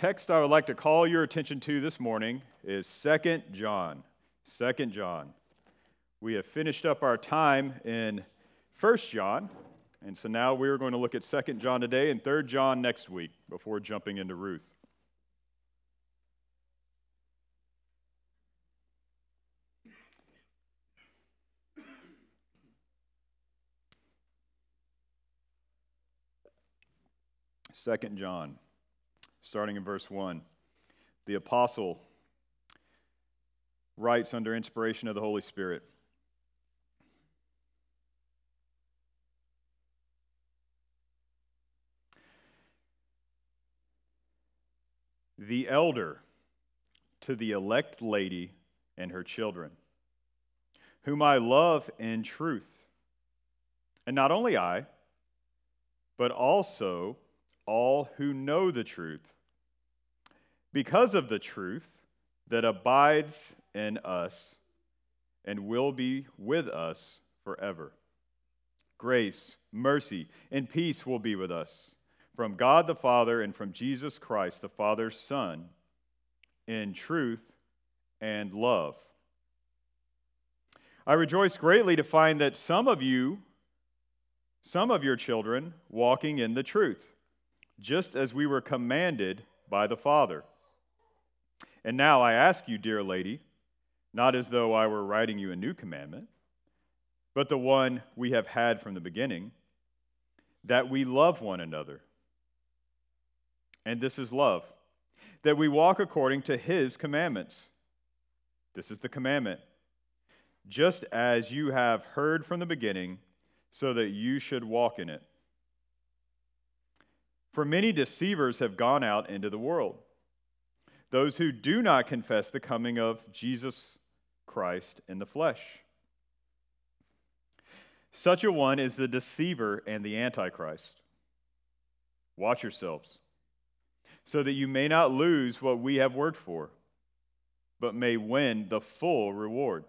text I would like to call your attention to this morning is 2 John. 2 John. We have finished up our time in 1 John, and so now we're going to look at 2 John today and 3 John next week before jumping into Ruth. Second John starting in verse 1. The apostle writes under inspiration of the Holy Spirit. The elder to the elect lady and her children, whom I love in truth. And not only I, but also all who know the truth because of the truth that abides in us and will be with us forever. Grace, mercy, and peace will be with us from God the Father and from Jesus Christ, the Father's Son, in truth and love. I rejoice greatly to find that some of you, some of your children, walking in the truth, just as we were commanded by the Father. And now I ask you, dear lady, not as though I were writing you a new commandment, but the one we have had from the beginning, that we love one another. And this is love, that we walk according to his commandments. This is the commandment. Just as you have heard from the beginning, so that you should walk in it. For many deceivers have gone out into the world those who do not confess the coming of Jesus Christ in the flesh. Such a one is the deceiver and the antichrist. Watch yourselves, so that you may not lose what we have worked for, but may win the full reward.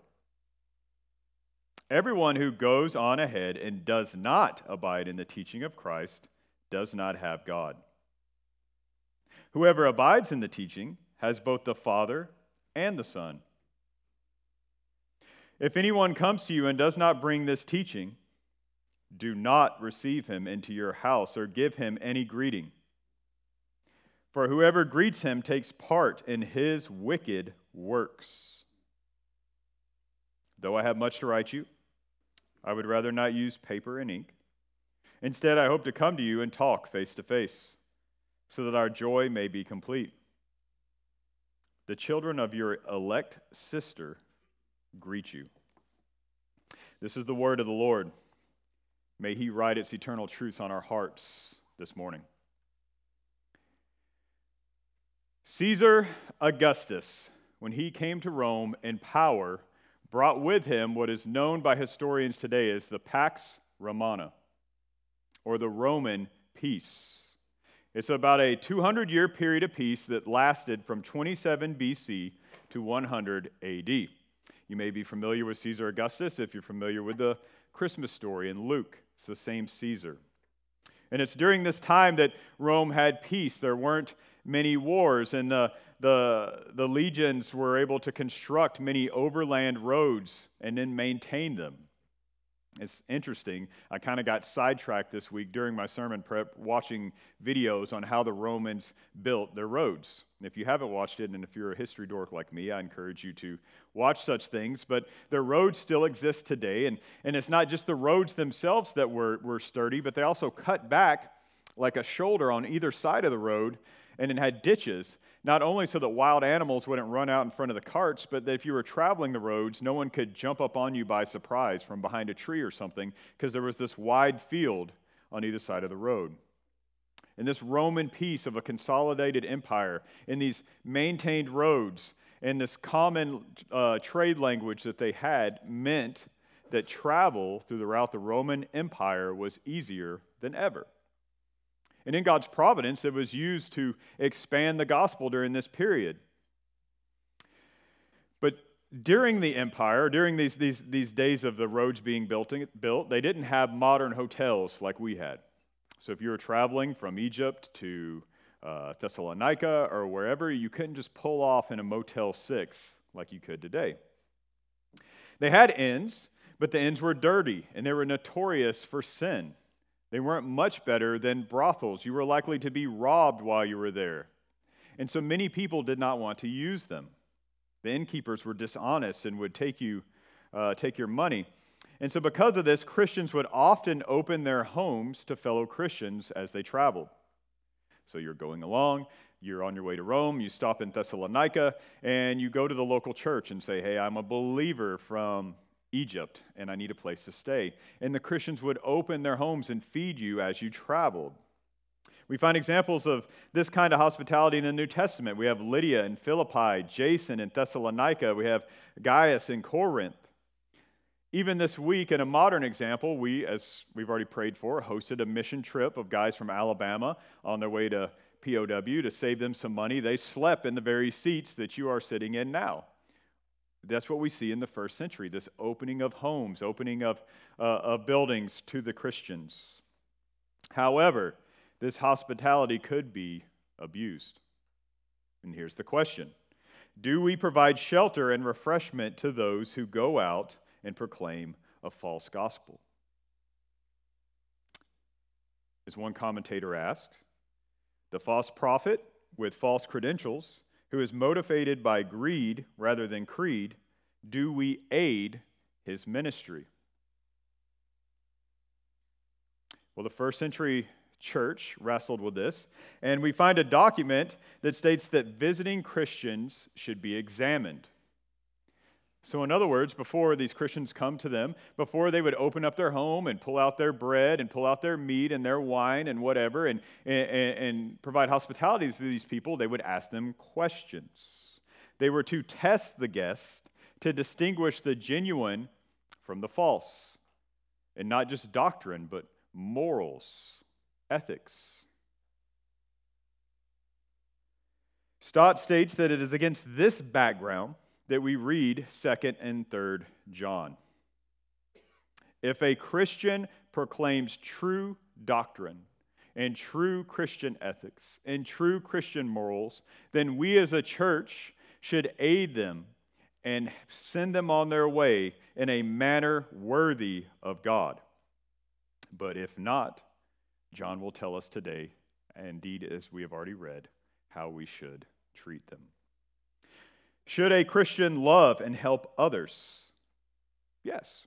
Everyone who goes on ahead and does not abide in the teaching of Christ does not have God. Whoever abides in the teaching, has both the Father and the Son. If anyone comes to you and does not bring this teaching, do not receive him into your house or give him any greeting. For whoever greets him takes part in his wicked works. Though I have much to write you, I would rather not use paper and ink. Instead, I hope to come to you and talk face to face, so that our joy may be complete. The children of your elect sister greet you. This is the word of the Lord. May he write its eternal truths on our hearts this morning. Caesar Augustus, when he came to Rome in power, brought with him what is known by historians today as the Pax Romana, or the Roman peace. It's about a 200 year period of peace that lasted from 27 BC to 100 AD. You may be familiar with Caesar Augustus if you're familiar with the Christmas story in Luke. It's the same Caesar. And it's during this time that Rome had peace. There weren't many wars, and the, the, the legions were able to construct many overland roads and then maintain them. It's interesting. I kind of got sidetracked this week during my sermon prep watching videos on how the Romans built their roads. if you haven't watched it, and if you're a history dork like me, I encourage you to watch such things. But their roads still exist today. And, and it's not just the roads themselves that were, were sturdy, but they also cut back like a shoulder on either side of the road and it had ditches, not only so that wild animals wouldn't run out in front of the carts, but that if you were traveling the roads, no one could jump up on you by surprise from behind a tree or something, because there was this wide field on either side of the road. In this Roman peace of a consolidated empire, in these maintained roads, and this common uh, trade language that they had meant that travel through the route the Roman Empire was easier than ever. And in God's providence, it was used to expand the gospel during this period. But during the empire, during these, these, these days of the roads being built, built, they didn't have modern hotels like we had. So if you were traveling from Egypt to uh, Thessalonica or wherever, you couldn't just pull off in a Motel 6 like you could today. They had inns, but the inns were dirty and they were notorious for sin. They weren't much better than brothels. You were likely to be robbed while you were there. And so many people did not want to use them. The innkeepers were dishonest and would take you uh, take your money. And so because of this, Christians would often open their homes to fellow Christians as they traveled. So you're going along, you're on your way to Rome, you stop in Thessalonica, and you go to the local church and say, Hey, I'm a believer from Egypt, and I need a place to stay. And the Christians would open their homes and feed you as you traveled. We find examples of this kind of hospitality in the New Testament. We have Lydia in Philippi, Jason in Thessalonica, we have Gaius in Corinth. Even this week, in a modern example, we, as we've already prayed for, hosted a mission trip of guys from Alabama on their way to POW to save them some money. They slept in the very seats that you are sitting in now. That's what we see in the first century this opening of homes, opening of, uh, of buildings to the Christians. However, this hospitality could be abused. And here's the question Do we provide shelter and refreshment to those who go out and proclaim a false gospel. As one commentator asked, the false prophet with false credentials, who is motivated by greed rather than creed, do we aid his ministry? Well, the first century church wrestled with this, and we find a document that states that visiting Christians should be examined. So, in other words, before these Christians come to them, before they would open up their home and pull out their bread and pull out their meat and their wine and whatever and, and, and provide hospitality to these people, they would ask them questions. They were to test the guest to distinguish the genuine from the false. And not just doctrine, but morals, ethics. Stott states that it is against this background that we read 2nd and 3rd John. If a Christian proclaims true doctrine and true Christian ethics and true Christian morals, then we as a church should aid them and send them on their way in a manner worthy of God. But if not, John will tell us today, indeed, as we have already read, how we should treat them. Should a Christian love and help others? Yes.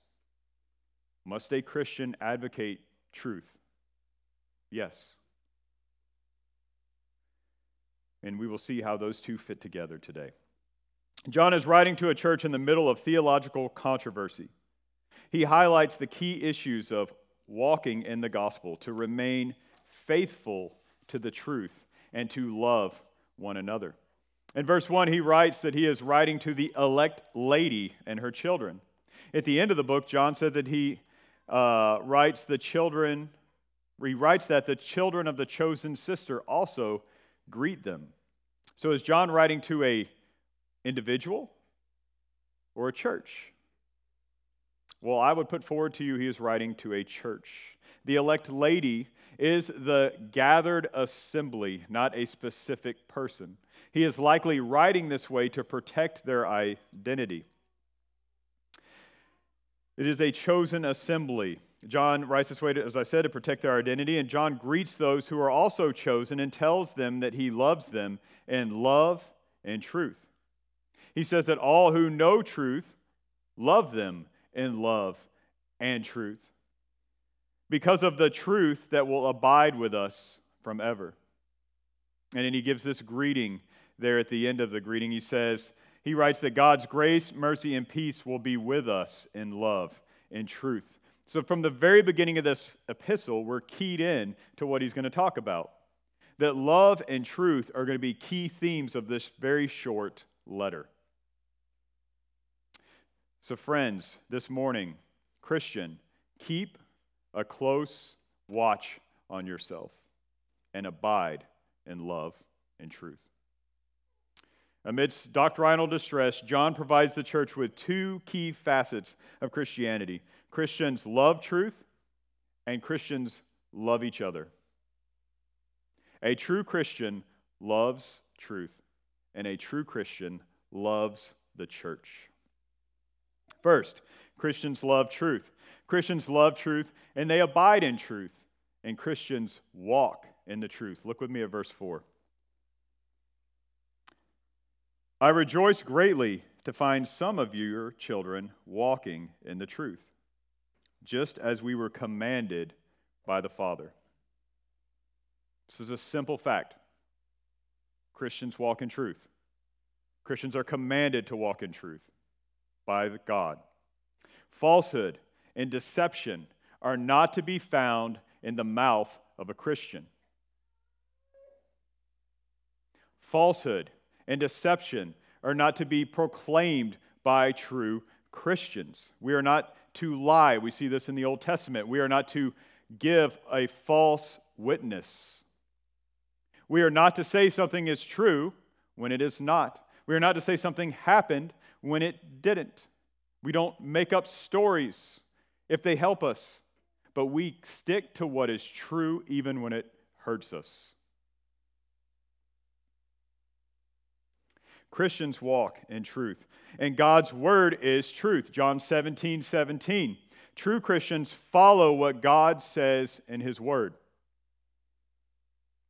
Must a Christian advocate truth? Yes. And we will see how those two fit together today. John is writing to a church in the middle of theological controversy. He highlights the key issues of walking in the gospel, to remain faithful to the truth, and to love one another. In verse 1, he writes that he is writing to the elect lady and her children. At the end of the book, John says that he uh, writes the children, he writes that the children of the chosen sister also greet them. So is John writing to a individual or a church? Well, I would put forward to you he is writing to a church. The elect lady is the gathered assembly, not a specific person. He is likely writing this way to protect their identity. It is a chosen assembly. John writes this way, to, as I said, to protect their identity. And John greets those who are also chosen and tells them that he loves them in love and truth. He says that all who know truth love them in love and truth because of the truth that will abide with us from ever. And then he gives this greeting there at the end of the greeting, he says, he writes that God's grace, mercy, and peace will be with us in love and truth. So, from the very beginning of this epistle, we're keyed in to what he's going to talk about. That love and truth are going to be key themes of this very short letter. So, friends, this morning, Christian, keep a close watch on yourself and abide in love and truth. Amidst doctrinal distress, John provides the church with two key facets of Christianity Christians love truth, and Christians love each other. A true Christian loves truth, and a true Christian loves the church. First, Christians love truth. Christians love truth, and they abide in truth, and Christians walk in the truth. Look with me at verse 4. I rejoice greatly to find some of your children walking in the truth, just as we were commanded by the Father. This is a simple fact. Christians walk in truth. Christians are commanded to walk in truth by God. Falsehood and deception are not to be found in the mouth of a Christian. Falsehood and deception are not to be proclaimed by true Christians. We are not to lie. We see this in the Old Testament. We are not to give a false witness. We are not to say something is true when it is not. We are not to say something happened when it didn't. We don't make up stories if they help us, but we stick to what is true even when it hurts us. Christians walk in truth, and God's word is truth. John 17, 17. True Christians follow what God says in his word.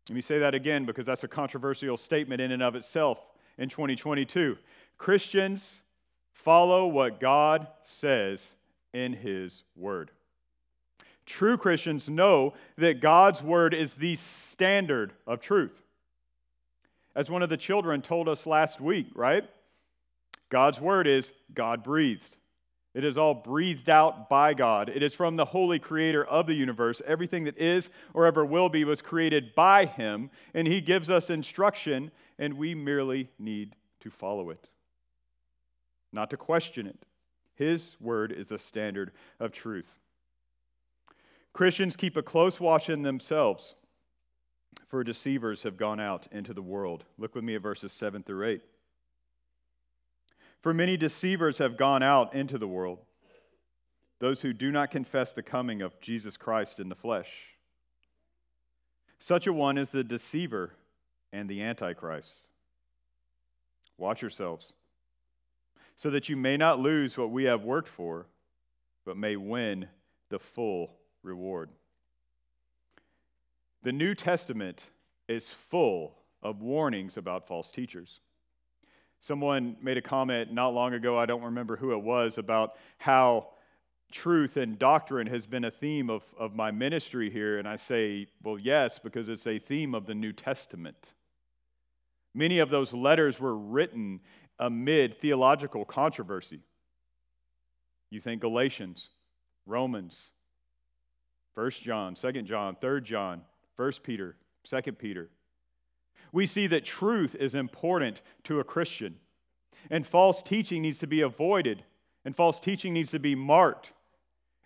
Let me say that again because that's a controversial statement in and of itself in 2022. Christians follow what God says in His Word. True Christians know that God's Word is the standard of truth. As one of the children told us last week, right? God's Word is God breathed. It is all breathed out by God. It is from the holy creator of the universe. Everything that is or ever will be was created by him, and he gives us instruction, and we merely need to follow it, not to question it. His word is the standard of truth. Christians keep a close watch in themselves, for deceivers have gone out into the world. Look with me at verses 7 through 8. For many deceivers have gone out into the world, those who do not confess the coming of Jesus Christ in the flesh. Such a one is the deceiver and the antichrist. Watch yourselves, so that you may not lose what we have worked for, but may win the full reward. The New Testament is full of warnings about false teachers. Someone made a comment not long ago, I don't remember who it was, about how truth and doctrine has been a theme of, of my ministry here. And I say, well, yes, because it's a theme of the New Testament. Many of those letters were written amid theological controversy. You think Galatians, Romans, 1 John, 2 John, 3 John, 1 Peter, 2 Peter we see that truth is important to a Christian. And false teaching needs to be avoided, and false teaching needs to be marked,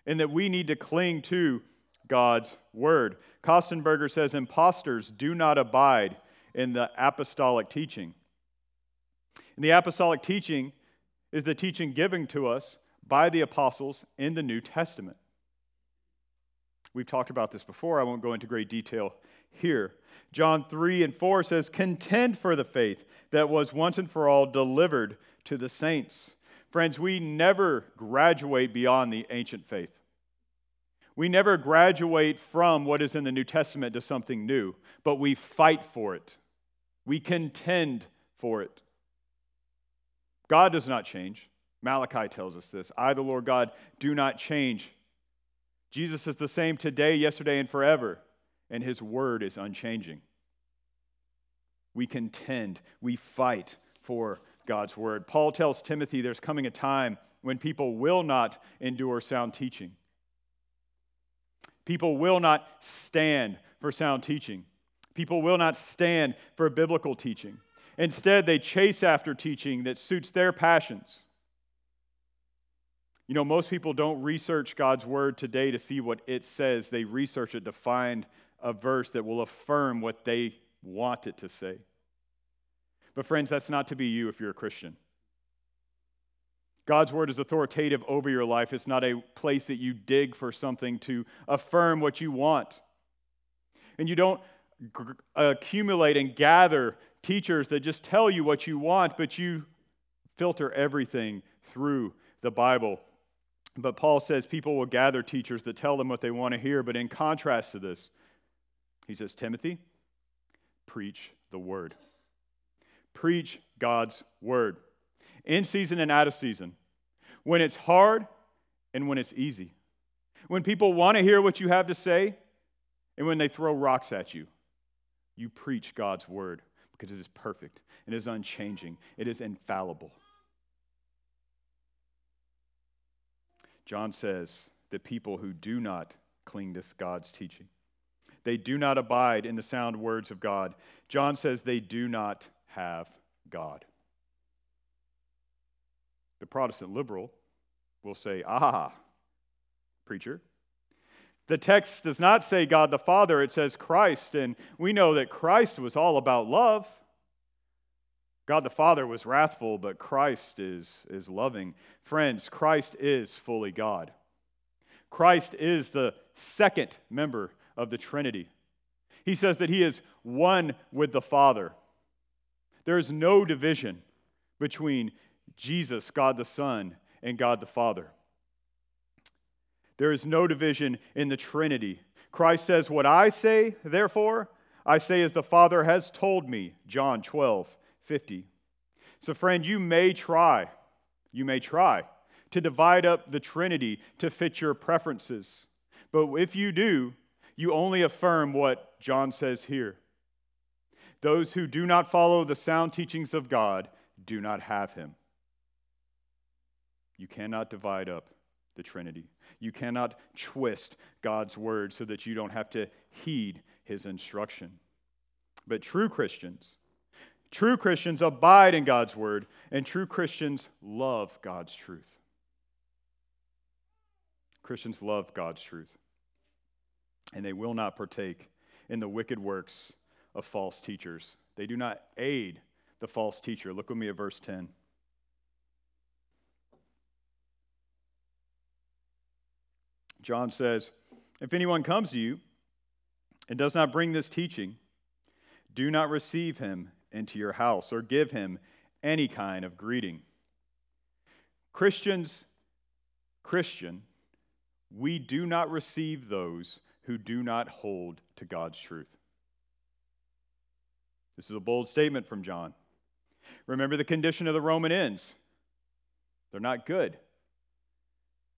and that we need to cling to God's word. Kostenberger says impostors do not abide in the apostolic teaching. And the apostolic teaching is the teaching given to us by the apostles in the New Testament. We've talked about this before. I won't go into great detail here. Jude 3 and 4 says, Contend for the faith that was once and for all delivered to the saints. Friends, we never graduate beyond the ancient faith. We never graduate from what is in the New Testament to something new, but we fight for it. We contend for it. God does not change. Malachi tells us this I, the Lord God, do not change. Jesus is the same today, yesterday, and forever and his word is unchanging. We contend, we fight for God's word. Paul tells Timothy there's coming a time when people will not endure sound teaching. People will not stand for sound teaching. People will not stand for biblical teaching. Instead, they chase after teaching that suits their passions. You know, most people don't research God's word today to see what it says, they research it to find a verse that will affirm what they want it to say. But, friends, that's not to be you if you're a Christian. God's word is authoritative over your life. It's not a place that you dig for something to affirm what you want. And you don't accumulate and gather teachers that just tell you what you want, but you filter everything through the Bible. But Paul says people will gather teachers that tell them what they want to hear. But in contrast to this, he says, Timothy, preach the word. Preach God's word. In season and out of season. When it's hard and when it's easy. When people want to hear what you have to say and when they throw rocks at you. You preach God's word because it is perfect, it is unchanging, it is infallible. John says that people who do not cling to God's teaching, they do not abide in the sound words of God. John says they do not have God. The Protestant liberal will say, Ah, preacher. The text does not say God the Father, it says Christ, and we know that Christ was all about love. God the Father was wrathful, but Christ is, is loving. Friends, Christ is fully God. Christ is the second member of the Trinity. He says that he is one with the Father. There is no division between Jesus, God the Son, and God the Father. There is no division in the Trinity. Christ says, What I say, therefore, I say as the Father has told me. John 12, 50. So, friend, you may try, you may try to divide up the Trinity to fit your preferences. But if you do, you only affirm what John says here. Those who do not follow the sound teachings of God do not have him. You cannot divide up the Trinity. You cannot twist God's word so that you don't have to heed his instruction. But true Christians, true Christians abide in God's word, and true Christians love God's truth. Christians love God's truth, and they will not partake in the wicked works of false teachers. They do not aid the false teacher. Look with me at verse 10. John says, If anyone comes to you and does not bring this teaching, do not receive him into your house or give him any kind of greeting. Christians, Christian, we do not receive those who do not hold to God's truth. This is a bold statement from John. Remember the condition of the Roman inns. They're not good.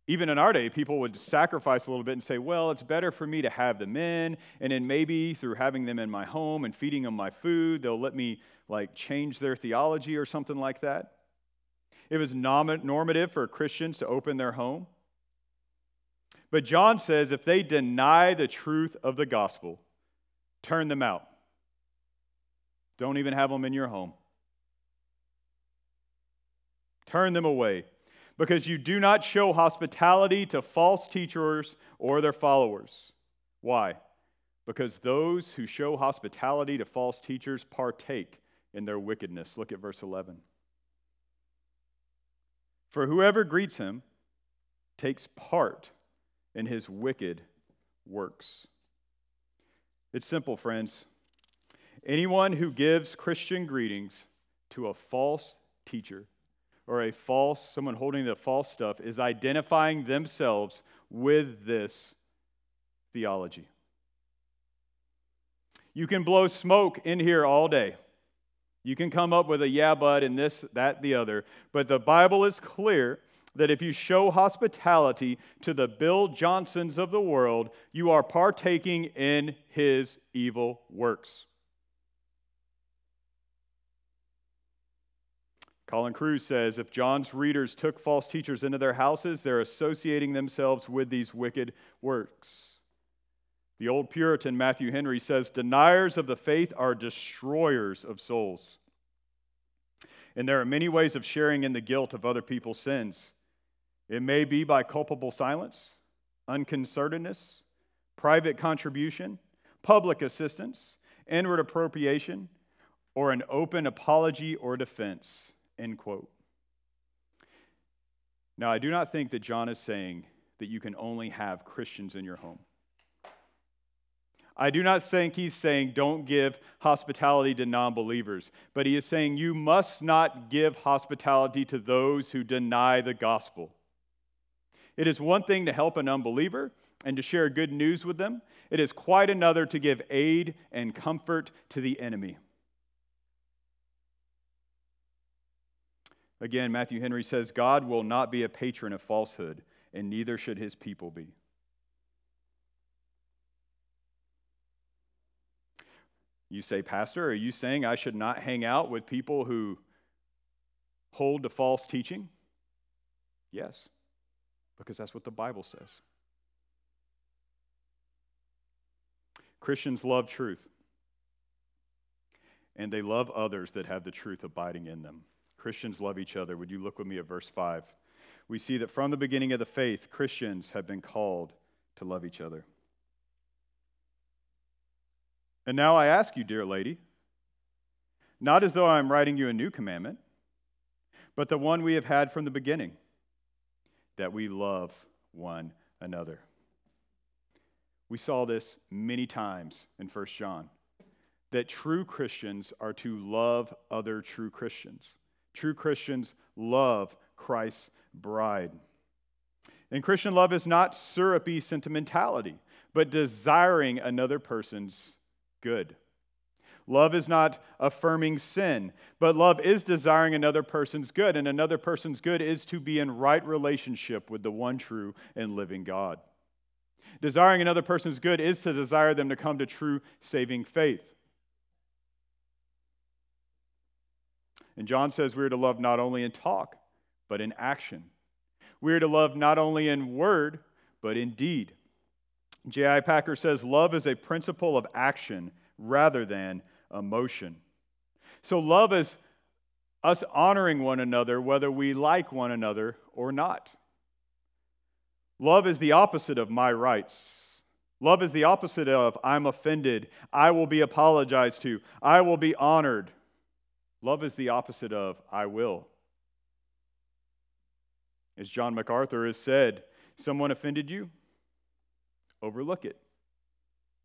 Even in our day, people would sacrifice a little bit and say, well, it's better for me to have them in, and then maybe through having them in my home and feeding them my food, they'll let me like change their theology or something like that. It was normative for Christians to open their home. But John says if they deny the truth of the gospel, turn them out. Don't even have them in your home. Turn them away because you do not show hospitality to false teachers or their followers. Why? Because those who show hospitality to false teachers partake in their wickedness. Look at verse 11. For whoever greets him takes part in his wicked works. It's simple, friends. Anyone who gives Christian greetings to a false teacher or a false, someone holding the false stuff, is identifying themselves with this theology. You can blow smoke in here all day. You can come up with a yeah, but, and this, that, the other. But the Bible is clear that if you show hospitality to the Bill Johnsons of the world, you are partaking in his evil works. Colin Kruse says if John's readers took false teachers into their houses, they're associating themselves with these wicked works. The old Puritan Matthew Henry says deniers of the faith are destroyers of souls. And there are many ways of sharing in the guilt of other people's sins. It may be by culpable silence, unconcernedness, private contribution, public assistance, inward appropriation, or an open apology or defense. End quote. Now, I do not think that John is saying that you can only have Christians in your home. I do not think he's saying don't give hospitality to non believers, but he is saying you must not give hospitality to those who deny the gospel. It is one thing to help an unbeliever and to share good news with them, it is quite another to give aid and comfort to the enemy. Again, Matthew Henry says, God will not be a patron of falsehood, and neither should his people be. You say, Pastor, are you saying I should not hang out with people who hold to false teaching? Yes, because that's what the Bible says. Christians love truth, and they love others that have the truth abiding in them. Christians love each other. Would you look with me at verse 5? We see that from the beginning of the faith, Christians have been called to love each other. And now I ask you, dear lady, not as though I'm writing you a new commandment, but the one we have had from the beginning, that we love one another. We saw this many times in 1 John that true Christians are to love other true Christians. True Christians love Christ's bride. And Christian love is not syrupy sentimentality, but desiring another person's good. Love is not affirming sin, but love is desiring another person's good, and another person's good is to be in right relationship with the one true and living God. Desiring another person's good is to desire them to come to true saving faith. And John says we are to love not only in talk, but in action. We are to love not only in word, but in deed. J.I. Packer says love is a principle of action rather than emotion. So, love is us honoring one another, whether we like one another or not. Love is the opposite of my rights. Love is the opposite of I'm offended, I will be apologized to, I will be honored. Love is the opposite of I will. As John MacArthur has said, someone offended you, overlook it.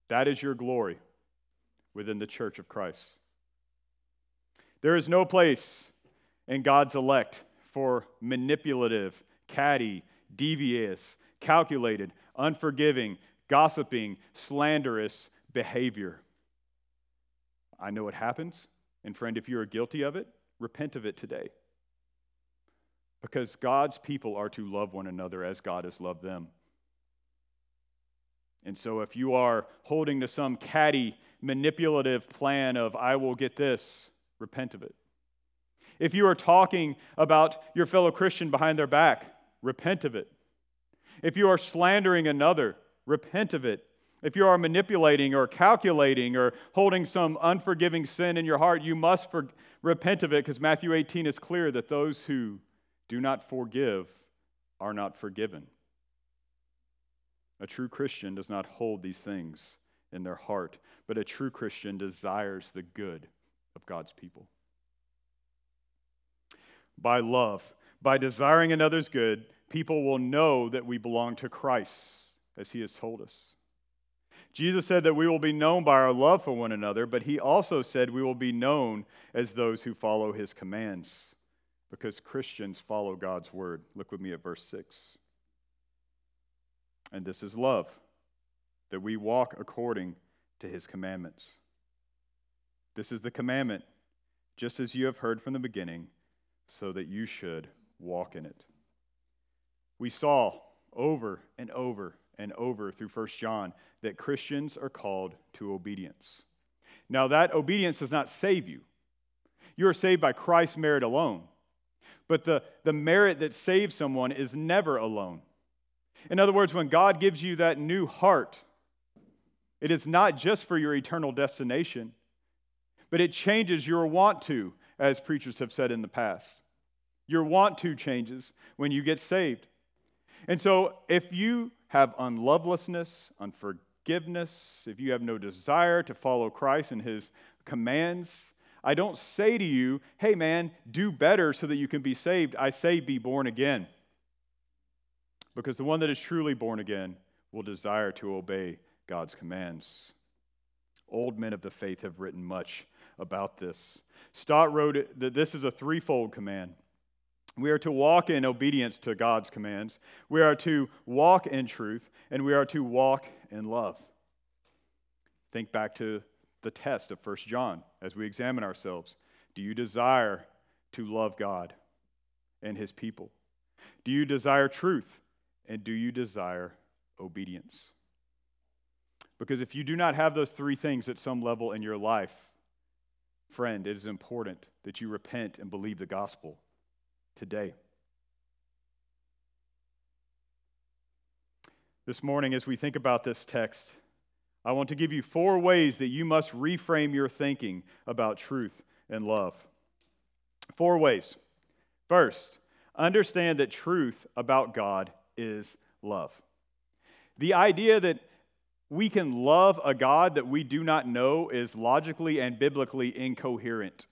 That is your glory within the church of Christ. There is no place in God's elect for manipulative, catty, devious, calculated, unforgiving, gossiping, slanderous behavior. I know it happens. And friend, if you are guilty of it, repent of it today. Because God's people are to love one another as God has loved them. And so if you are holding to some catty, manipulative plan of, I will get this, repent of it. If you are talking about your fellow Christian behind their back, repent of it. If you are slandering another, repent of it. If you are manipulating or calculating or holding some unforgiving sin in your heart, you must for- repent of it because Matthew 18 is clear that those who do not forgive are not forgiven. A true Christian does not hold these things in their heart, but a true Christian desires the good of God's people. By love, by desiring another's good, people will know that we belong to Christ, as he has told us. Jesus said that we will be known by our love for one another, but he also said we will be known as those who follow his commands, because Christians follow God's word. Look with me at verse 6. And this is love, that we walk according to his commandments. This is the commandment, just as you have heard from the beginning, so that you should walk in it. We saw over and over and over through 1 John that Christians are called to obedience. Now, that obedience does not save you. You are saved by Christ's merit alone. But the, the merit that saves someone is never alone. In other words, when God gives you that new heart, it is not just for your eternal destination, but it changes your want to, as preachers have said in the past. Your want to changes when you get saved. And so, if you have unlovelessness, unforgiveness, if you have no desire to follow Christ and his commands, I don't say to you, hey man, do better so that you can be saved. I say, be born again. Because the one that is truly born again will desire to obey God's commands. Old men of the faith have written much about this. Stott wrote that this is a threefold command. We are to walk in obedience to God's commands, we are to walk in truth, and we are to walk in love. Think back to the test of 1 John as we examine ourselves. Do you desire to love God and his people? Do you desire truth? And do you desire obedience? Because if you do not have those three things at some level in your life, friend, it is important that you repent and believe the gospel today. This morning, as we think about this text, I want to give you four ways that you must reframe your thinking about truth and love. Four ways. First, understand that truth about God is love. The idea that we can love a God that we do not know is logically and biblically incoherent.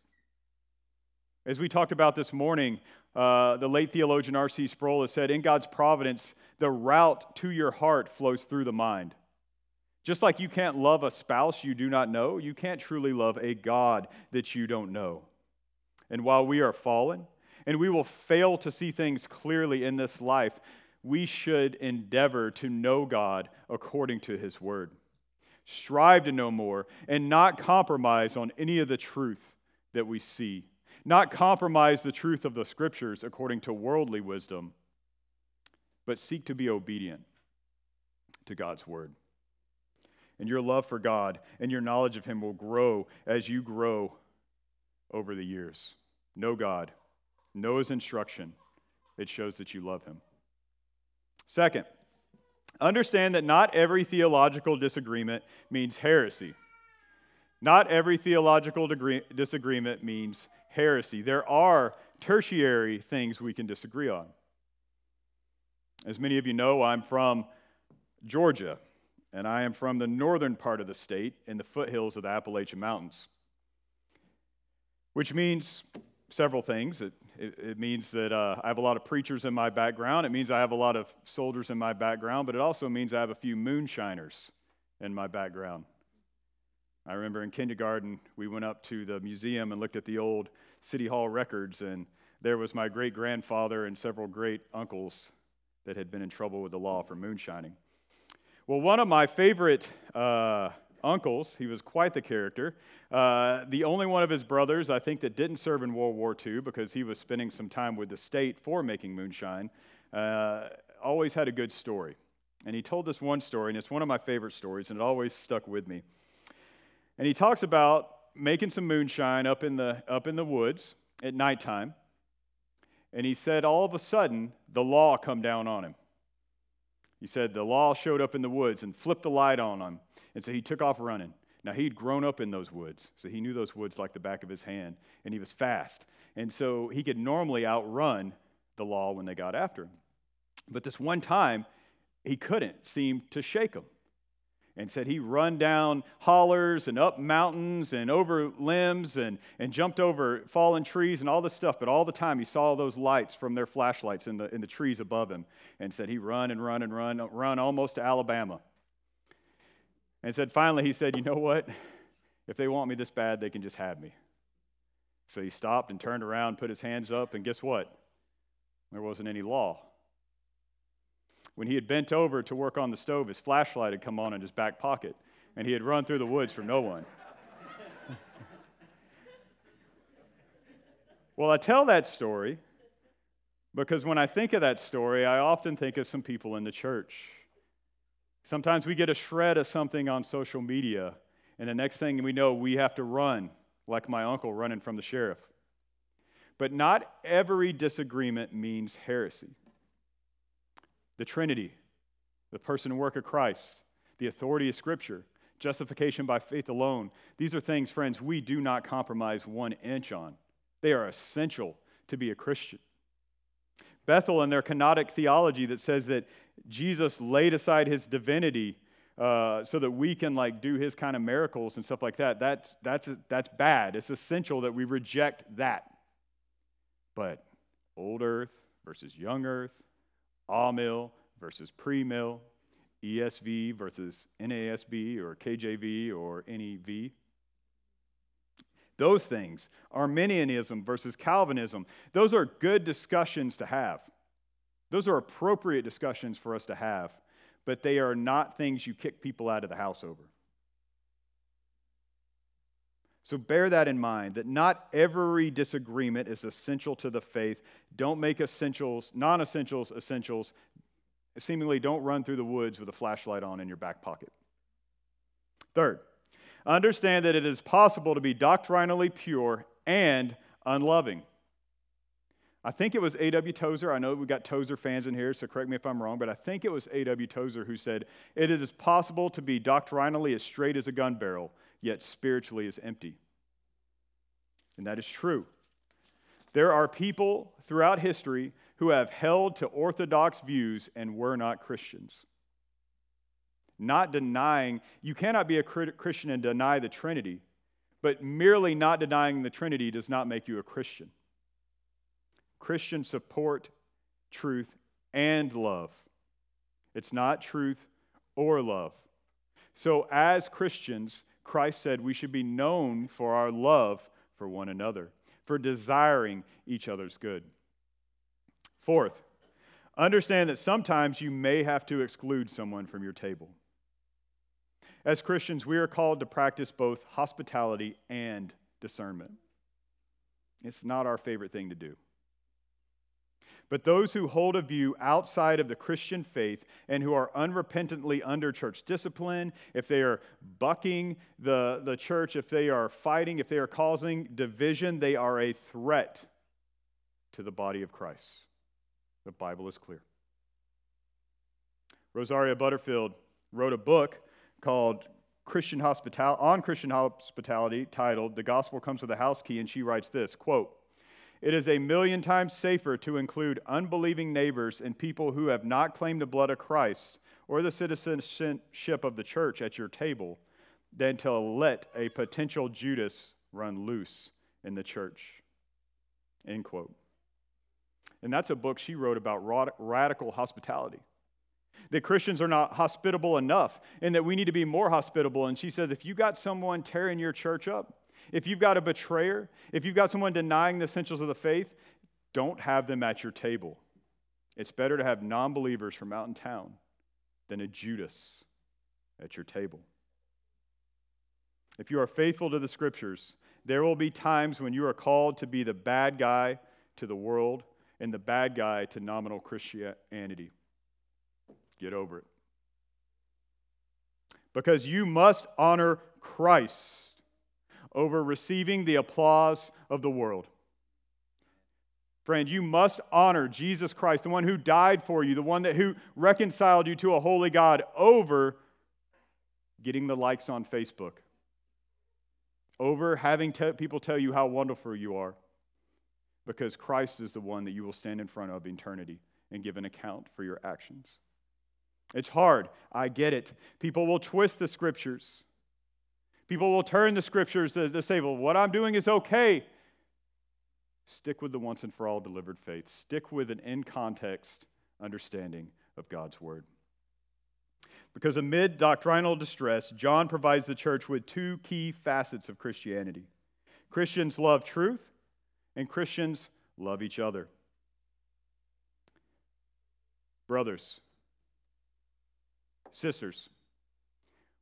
As we talked about this morning, uh, the late theologian R.C. Sproul has said, In God's providence, the route to your heart flows through the mind. Just like you can't love a spouse you do not know, you can't truly love a God that you don't know. And while we are fallen, and we will fail to see things clearly in this life, we should endeavor to know God according to His Word. Strive to know more and not compromise on any of the truth that we see. Not compromise the truth of the Scriptures according to worldly wisdom, but seek to be obedient to God's Word. And your love for God and your knowledge of Him will grow as you grow over the years. Know God, know His instruction. It shows that you love Him. Second, understand that not every theological disagreement means heresy. Not every theological degree, disagreement means heresy. There are tertiary things we can disagree on. As many of you know, I'm from Georgia, and I am from the northern part of the state in the foothills of the Appalachian Mountains, which means several things. It, it, it means that uh, I have a lot of preachers in my background. It means I have a lot of soldiers in my background, but it also means I have a few moonshiners in my background. I remember in kindergarten, we went up to the museum and looked at the old City Hall records, and there was my great grandfather and several great uncles that had been in trouble with the law for moonshining. Well, one of my favorite uh, uncles. He was quite the character. Uh, the only one of his brothers, I think, that didn't serve in World War II because he was spending some time with the state for making moonshine, uh, always had a good story. And he told this one story, and it's one of my favorite stories, and it always stuck with me. And he talks about making some moonshine up in the, up in the woods at nighttime. And he said, all of a sudden, the law come down on him. He said the law showed up in the woods and flipped the light on him. And so he took off running. Now, he'd grown up in those woods, so he knew those woods like the back of his hand, and he was fast. And so he could normally outrun the law when they got after him. But this one time, he couldn't seem to shake them. And said he run down hollers and up mountains and over limbs and, and jumped over fallen trees and all this stuff. But all the time he saw those lights from their flashlights in the, in the trees above him. And said he run and run and run, run almost to Alabama. And said, finally, he said, You know what? If they want me this bad, they can just have me. So he stopped and turned around, put his hands up, and guess what? There wasn't any law. When he had bent over to work on the stove, his flashlight had come on in his back pocket, and he had run through the woods for no one. well, I tell that story because when I think of that story, I often think of some people in the church Sometimes we get a shred of something on social media, and the next thing we know, we have to run, like my uncle running from the sheriff. But not every disagreement means heresy. The Trinity, the person and work of Christ, the authority of Scripture, justification by faith alone, these are things, friends, we do not compromise one inch on. They are essential to be a Christian. Bethel and their kenotic theology that says that Jesus laid aside his divinity uh, so that we can like do his kind of miracles and stuff like that. That's that's that's bad. It's essential that we reject that. But old earth versus young earth, amill versus premill, ESV versus NASB or KJV or NEV. Those things, Arminianism versus Calvinism, those are good discussions to have. Those are appropriate discussions for us to have, but they are not things you kick people out of the house over. So bear that in mind that not every disagreement is essential to the faith. Don't make essentials, non essentials, essentials. Seemingly, don't run through the woods with a flashlight on in your back pocket. Third, understand that it is possible to be doctrinally pure and unloving. I think it was A.W. Tozer. I know we've got Tozer fans in here, so correct me if I'm wrong, but I think it was A.W. Tozer who said, It is possible to be doctrinally as straight as a gun barrel yet spiritually is empty. And that is true. There are people throughout history who have held to orthodox views and were not Christians. Not denying, you cannot be a Christian and deny the Trinity, but merely not denying the Trinity does not make you a Christian. Christians support truth and love. It's not truth or love. So, as Christians, Christ said we should be known for our love for one another, for desiring each other's good. Fourth, understand that sometimes you may have to exclude someone from your table. As Christians, we are called to practice both hospitality and discernment. It's not our favorite thing to do. But those who hold a view outside of the Christian faith and who are unrepentantly under church discipline, if they are bucking the, the church, if they are fighting, if they are causing division, they are a threat to the body of Christ. The Bible is clear. Rosaria Butterfield wrote a book called Christian Hospital- on Christian Hospitality titled The Gospel Comes with a House Key, and she writes this quote, it is a million times safer to include unbelieving neighbors and people who have not claimed the blood of Christ or the citizenship of the church at your table than to let a potential Judas run loose in the church. End quote. And that's a book she wrote about radical hospitality. That Christians are not hospitable enough and that we need to be more hospitable. And she says, if you got someone tearing your church up, if you've got a betrayer, if you've got someone denying the essentials of the faith, don't have them at your table. It's better to have non believers from out in town than a Judas at your table. If you are faithful to the scriptures, there will be times when you are called to be the bad guy to the world and the bad guy to nominal Christianity. Get over it. Because you must honor Christ over receiving the applause of the world. Friend, you must honor Jesus Christ, the one who died for you, the one that who reconciled you to a holy God over getting the likes on Facebook, over having te- people tell you how wonderful you are, because Christ is the one that you will stand in front of eternity and give an account for your actions. It's hard. I get it. People will twist the scriptures. People will turn the scriptures to, say, well, what I'm doing is okay. Stick with the once and for all delivered faith. Stick with an in context understanding of God's word. Because amid doctrinal distress, John provides the church with two key facets of Christianity Christians love truth, and Christians love each other. Brothers, sisters,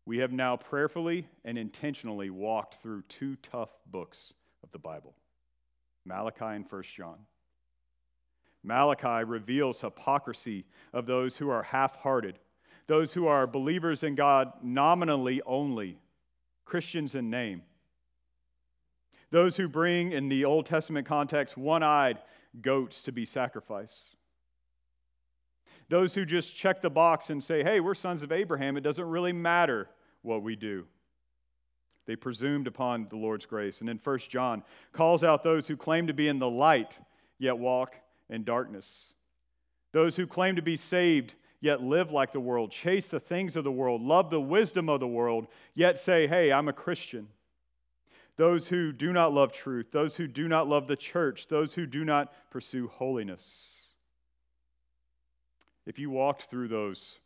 we have now prayerfully and intentionally walked through two tough books of the Bible Malachi and 1 John. Malachi reveals hypocrisy of those who are half hearted, those who are believers in God nominally only, Christians in name. Those who bring, in the Old Testament context, one eyed goats to be sacrificed. Those who just check the box and say, hey, we're sons of Abraham, it doesn't really matter what we do. They presumed upon the Lord's grace. And then First John calls out those who claim to be in the light, yet walk in darkness. Those who claim to be saved, yet live like the world, chase the things of the world, love the wisdom of the world, yet say, hey, I'm a Christian. Those who do not love truth, those who do not love the church, those who do not pursue holiness. If you walked through those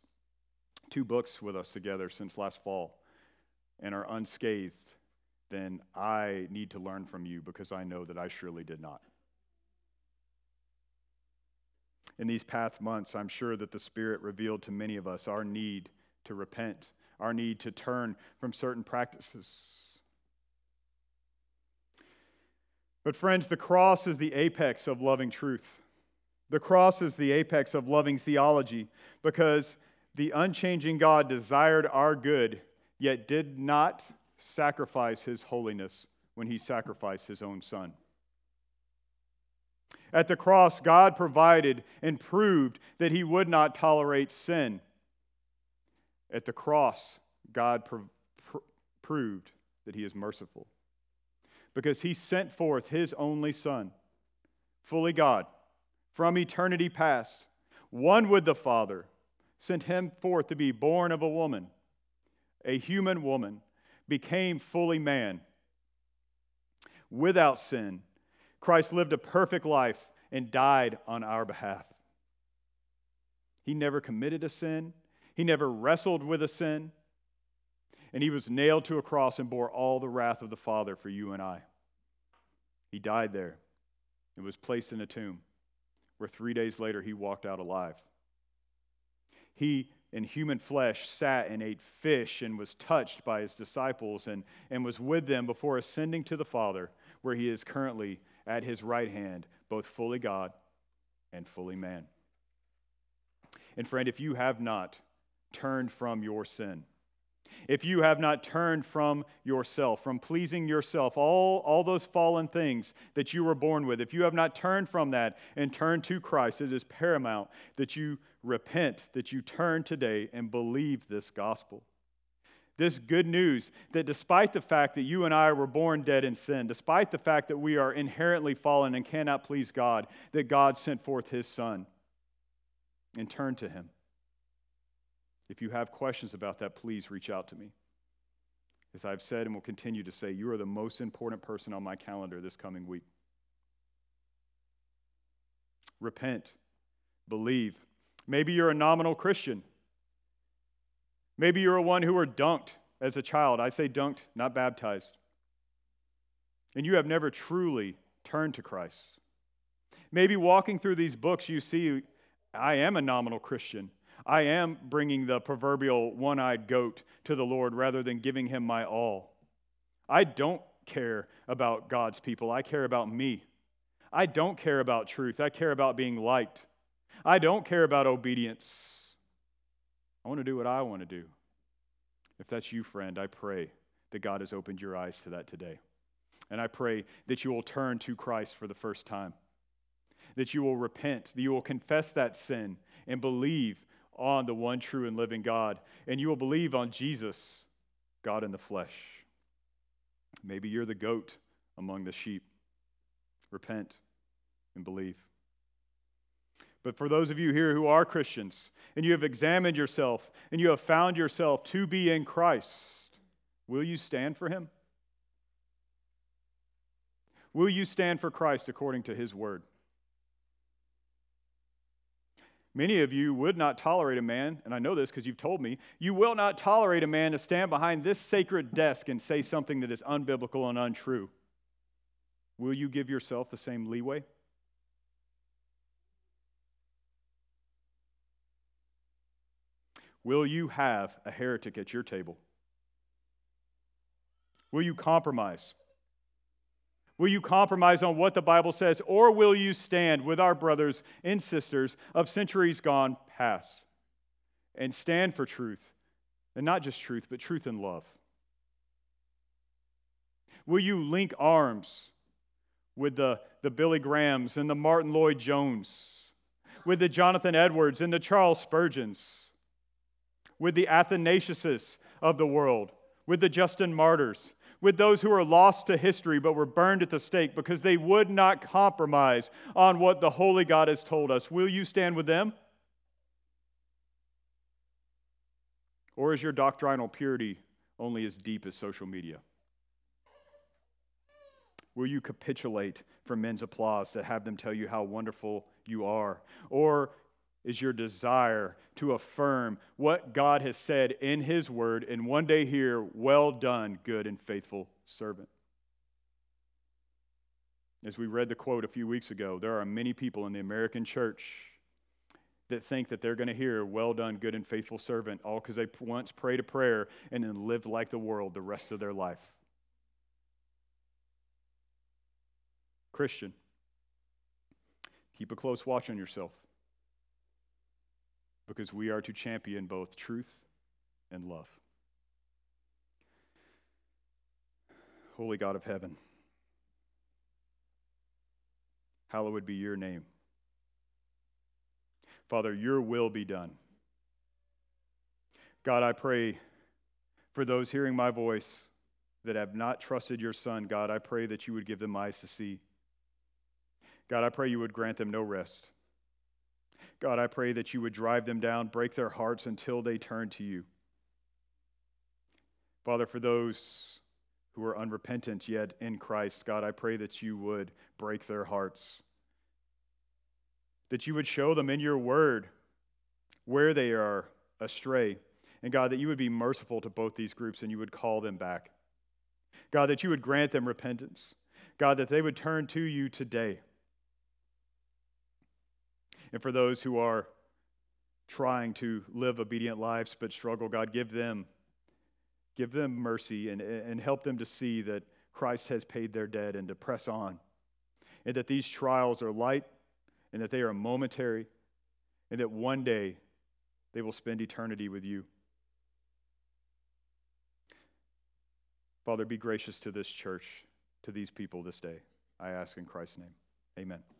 two books with us together since last fall and are unscathed, then I need to learn from you because I know that I surely did not. In these past months, I'm sure that the Spirit revealed to many of us our need to repent, our need to turn from certain practices. But, friends, the cross is the apex of loving truth. The cross is the apex of loving theology because the unchanging God desired our good, yet did not sacrifice his holiness when he sacrificed his own son. At the cross, God provided and proved that he would not tolerate sin. At the cross, God pr- pr- proved that he is merciful because he sent forth his only son, fully God, from eternity past, one with the Father sent him forth to be born of a woman, a human woman, became fully man. Without sin, Christ lived a perfect life and died on our behalf. He never committed a sin, he never wrestled with a sin, and he was nailed to a cross and bore all the wrath of the Father for you and I. He died there and was placed in a tomb where three days later he walked out alive. He, in human flesh, sat and ate fish and was touched by his disciples and, and was with them before ascending to the Father, where he is currently at his right hand, both fully God and fully man. And friend, if you have not turned from your sin, if you have not turned from yourself, from pleasing yourself, all, all those fallen things that you were born with, if you have not turned from that and turned to Christ, it is paramount that you repent, that you turn today and believe this gospel. This good news that despite the fact that you and I were born dead in sin, despite the fact that we are inherently fallen and cannot please God, that God sent forth his Son and turn to him. If you have questions about that, please reach out to me. As I've said and will continue to say, you are the most important person on my calendar this coming week. Repent, believe. Maybe you're a nominal Christian. Maybe you're a one who were dunked as a child. I say dunked, not baptized. And you have never truly turned to Christ. Maybe walking through these books, you see, I am a nominal Christian. I am bringing the proverbial one eyed goat to the Lord rather than giving him my all. I don't care about God's people, I care about me. I don't care about truth, I care about being liked. I don't care about obedience. I want to do what I want to do. If that's you, friend, I pray that God has opened your eyes to that today. And I pray that you will turn to Christ for the first time, that you will repent, that you will confess that sin and believe on the one true and living God, and you will believe on Jesus, God in the flesh. Maybe you're the goat among the sheep. Repent and believe. But for those of you here who are Christians and you have examined yourself and you have found yourself to be in Christ, will you stand for him? Will you stand for Christ according to his word? Many of you would not tolerate a man, and I know this because you've told me, you will not tolerate a man to stand behind this sacred desk and say something that is unbiblical and untrue. Will you give yourself the same leeway? Will you have a heretic at your table? Will you compromise? Will you compromise on what the Bible says, or will you stand with our brothers and sisters of centuries gone past and stand for truth? And not just truth, but truth and love. Will you link arms with the, the Billy Grahams and the Martyn Lloyd-Jones, with the Jonathan Edwards and the Charles Spurgeons, with the Athanasiuses of the world, with the Justin Martyrs, with those who are lost to history but were burned at the stake because they would not compromise on what the Holy God has told us. Will you stand with them? Or is your doctrinal purity only as deep as social media? Will you capitulate for men's applause to have them tell you how wonderful you are? Or is your desire to affirm what God has said in His Word and one day hear, Well done, good and faithful servant. As we read the quote a few weeks ago, there are many people in the American church that think that they're going to hear, Well done, good and faithful servant, all because they once prayed a prayer and then lived like the world the rest of their life. Christian, keep a close watch on yourself because we are to champion both truth and love. Holy God of heaven, hallowed be your name. Father, your will be done. God, I pray for those hearing my voice that have not trusted your Son, God, I pray that you would give them eyes to see. God, I pray you would grant them no rest. God, I pray that you would drive them down, break their hearts until they turn to you. Father, for those who are unrepentant yet in Christ, God, I pray that you would break their hearts. That you would show them in your word where they are astray. And God, that you would be merciful to both these groups and you would call them back. God, that you would grant them repentance. God, that they would turn to you today. And for those who are trying to live obedient lives but struggle, God, give them give them mercy and, and help them to see that Christ has paid their debt and to press on. And that these trials are light and that they are momentary and that one day they will spend eternity with you. Father, be gracious to this church, to these people this day. I ask in Christ's name. Amen.